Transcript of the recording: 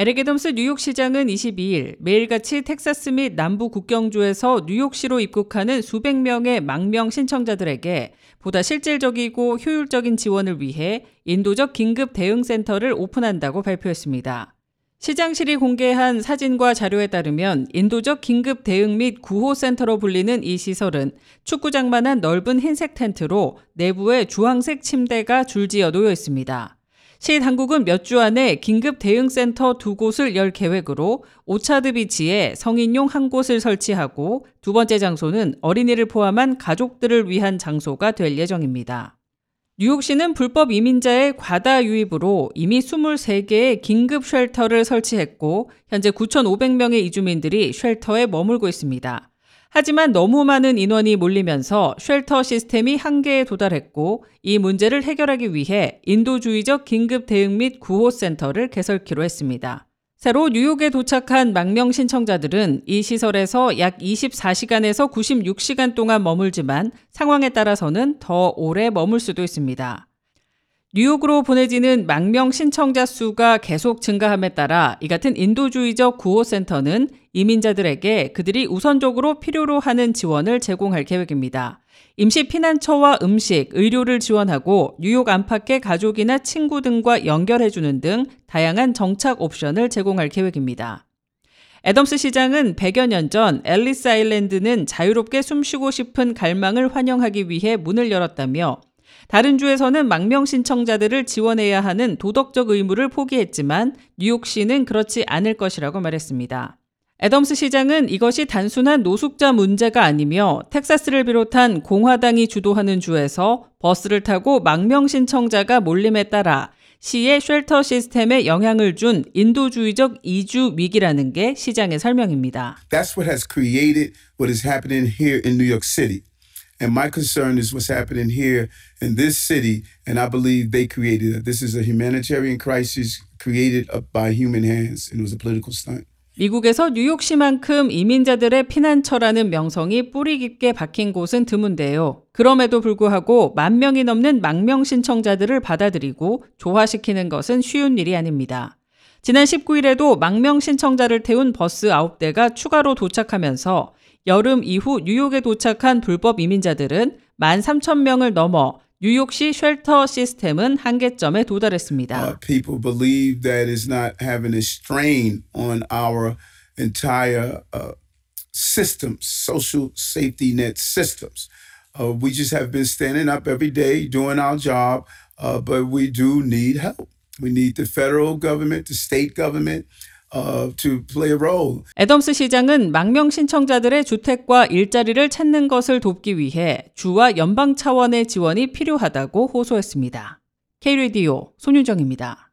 에릭 애덤스 뉴욕시장은 22일 매일같이 텍사스 및 남부 국경주에서 뉴욕시로 입국하는 수백 명의 망명 신청자들에게 보다 실질적이고 효율적인 지원을 위해 인도적 긴급 대응센터를 오픈한다고 발표했습니다. 시장실이 공개한 사진과 자료에 따르면 인도적 긴급 대응 및 구호센터로 불리는 이 시설은 축구장만한 넓은 흰색 텐트로 내부에 주황색 침대가 줄지어 놓여 있습니다. 시 당국은 몇 주 안에 긴급 대응센터 두 곳을 열 계획으로 오차드 비치에 성인용 한 곳을 설치하고 두 번째 장소는 어린이를 포함한 가족들을 위한 장소가 될 예정입니다. 뉴욕시는 불법 이민자의 과다 유입으로 이미 23개의 긴급 shelter를 설치했고 현재 9,500명의 이주민들이 shelter에 머물고 있습니다. 하지만 너무 많은 인원이 몰리면서 shelter 시스템이 한계에 도달했고 이 문제를 해결하기 위해 인도주의적 긴급 대응 및 구호 센터를 개설키로 했습니다. 새로 뉴욕에 도착한 망명 신청자들은 이 시설에서 약 24시간에서 96시간 동안 머물지만 상황에 따라서는 더 오래 머물 수도 있습니다. 뉴욕으로 보내지는 망명 신청자 수가 계속 증가함에 따라 이 같은 인도주의적 구호센터는 이민자들에게 그들이 우선적으로 필요로 하는 지원을 제공할 계획입니다. 임시 피난처와 음식, 의료를 지원하고 뉴욕 안팎의 가족이나 친구 등과 연결해주는 등 다양한 정착 옵션을 제공할 계획입니다. 애덤스 시장은 100여 년 전 앨리스 아일랜드는 자유롭게 숨쉬고 싶은 갈망을 환영하기 위해 문을 열었다며 다른 주에서는 망명 신청자들을 지원해야 하는 도덕적 의무를 포기했지만 뉴욕시는 그렇지 않을 것이라고 말했습니다. 애덤스 시장은 이것이 단순한 노숙자 문제가 아니며 텍사스를 비롯한 공화당이 주도하는 주에서 버스를 타고 망명 신청자가 몰림에 따라 시의 쉘터 시스템에 영향을 준 인도주의적 이주 위기라는 게 시장의 설명입니다. That's what has created what is happening here in New York City. And my concern is what's happening here in this city. And I believe they created it. This is a humanitarian crisis created by human hands, and it was a political stunt. 미국에서 뉴욕시만큼 이민자들의 피난처라는 명성이 뿌리 깊게 박힌 곳은 드문데요. 그럼에도 불구하고 만 명이 넘는 망명 신청자들을 받아들이고 조화시키는 것은 쉬운 일이 아닙니다. 지난 19일에도 망명 신청자를 태운 버스 9대가 추가로 도착하면서 여름 이후 뉴욕에 도착한 불법 이민자들은 13,000명을 넘어 뉴욕시 쉘터 시스템은 한계점에 도달했습니다. Uh, people believe that it's not having a strain on our entire uh, systems, social safety net systems. Uh, we just have been standing up every day doing our job, uh, but we do need help. We need the federal government, the state government, uh. 애덤스 시장은 망명 신청자들의 주택과 일자리를 찾는 것을 돕기 위해 주와 연방 차원의 지원이 필요하다고 호소했습니다. K-Radio 손윤정입니다.